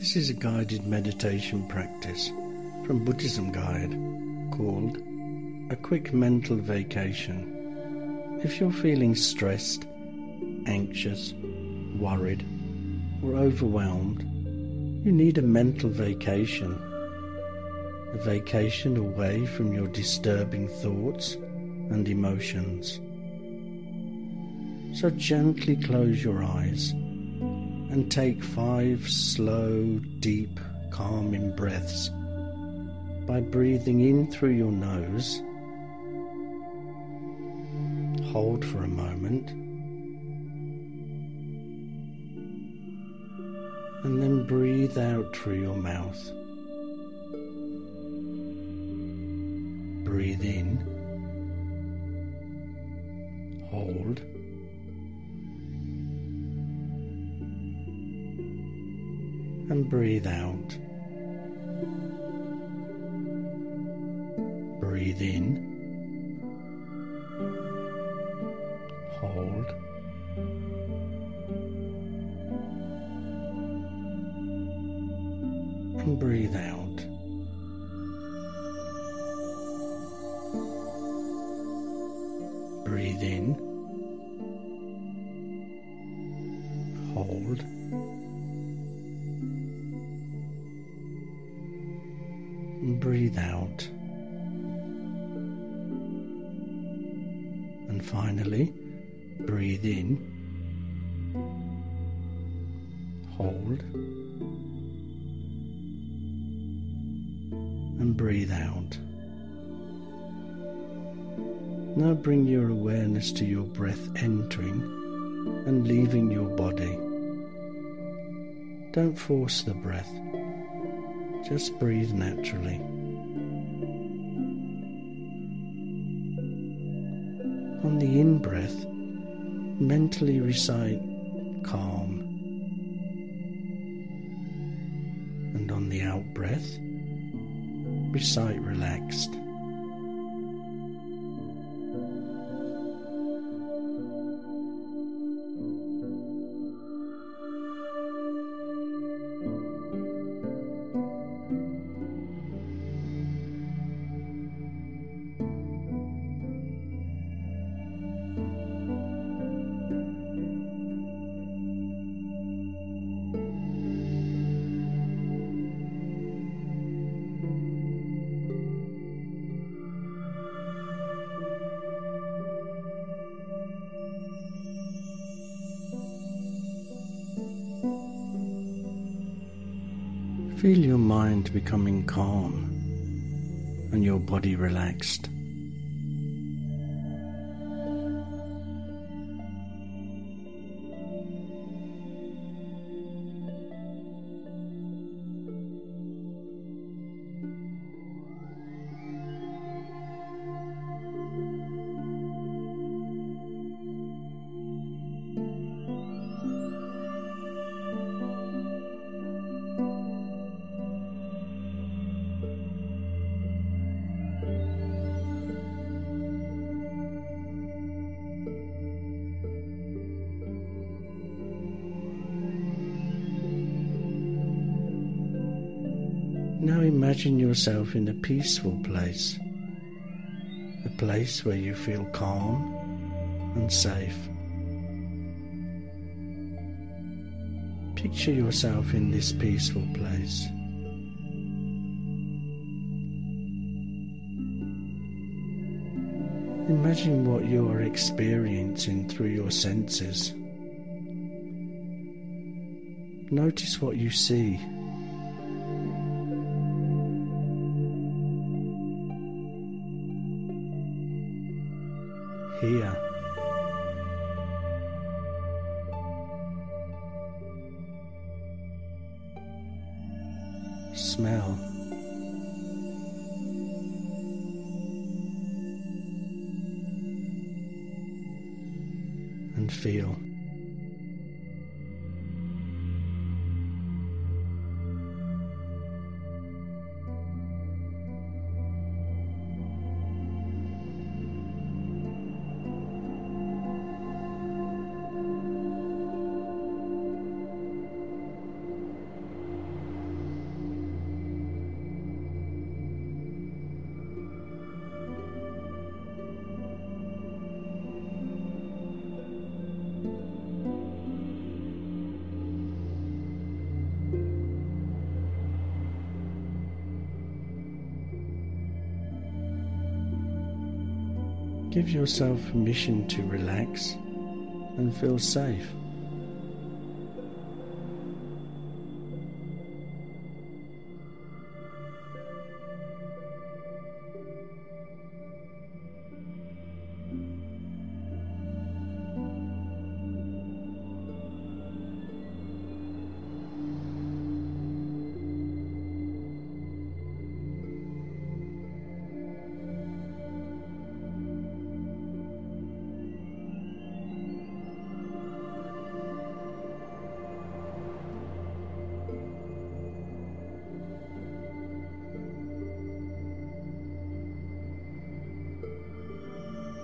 This is a guided meditation practice from Buddhism Guide called A Quick Mental Vacation. If you're feeling stressed, anxious, worried, or overwhelmed, you need a mental vacation. A vacation away from your disturbing thoughts and emotions. So gently close your eyes and take five slow, deep, calming breaths by breathing in through your nose. Hold for a moment and then breathe out through your mouth. Breathe in, hold, and breathe out. Breathe in, hold. and breathe out. Breathe in, hold, breathe out. And finally, breathe in, hold. and breathe out. Now bring your awareness to your breath entering and leaving your body. Don't force the breath, just breathe naturally. The in breath, mentally recite calm. And on the out breath, recite relaxed. Feel your mind becoming calm and your body relaxed. Imagine yourself in a peaceful place, a place where you feel calm and safe. Picture yourself in this peaceful place. Imagine what you are experiencing through your senses. Notice what you see. Hear. Smell. And feel. Give yourself permission to relax and feel safe.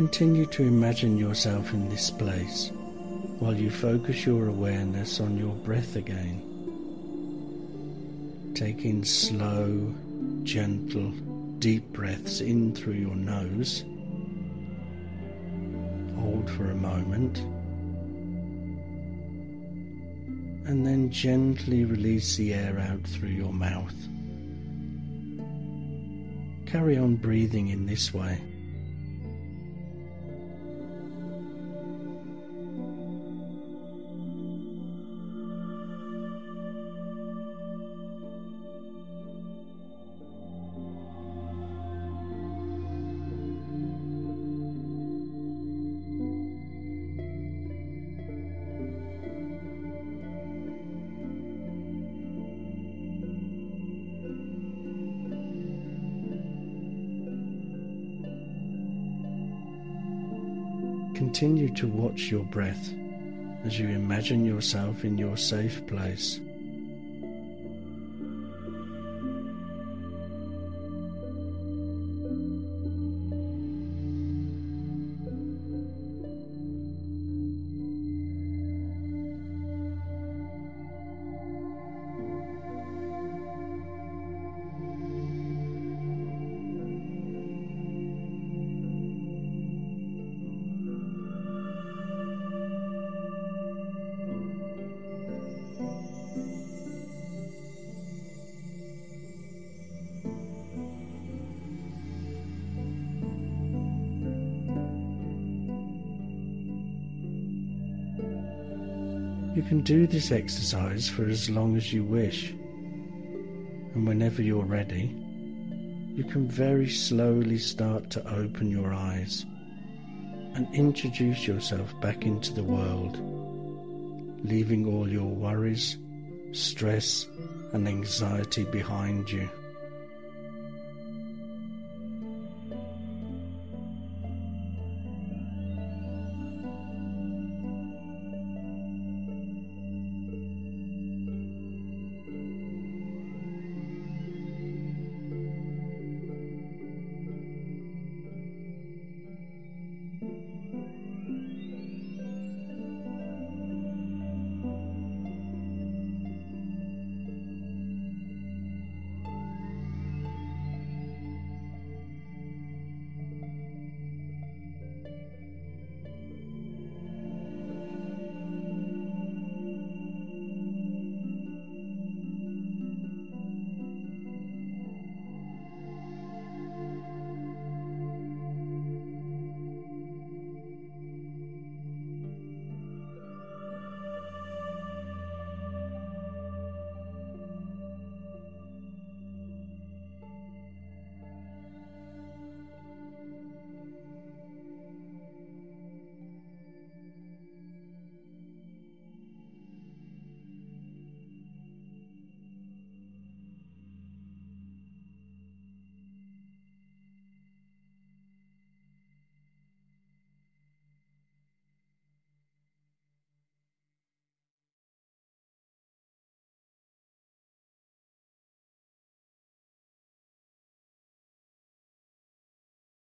Continue to imagine yourself in this place while you focus your awareness on your breath again. Take in slow, gentle, deep breaths in through your nose. Hold for a moment. And then gently release the air out through your mouth. Carry on breathing in this way. Continue to watch your breath as you imagine yourself in your safe place. You can do this exercise for as long as you wish, and whenever you're ready, you can very slowly start to open your eyes and introduce yourself back into the world, leaving all your worries, stress, and anxiety behind you.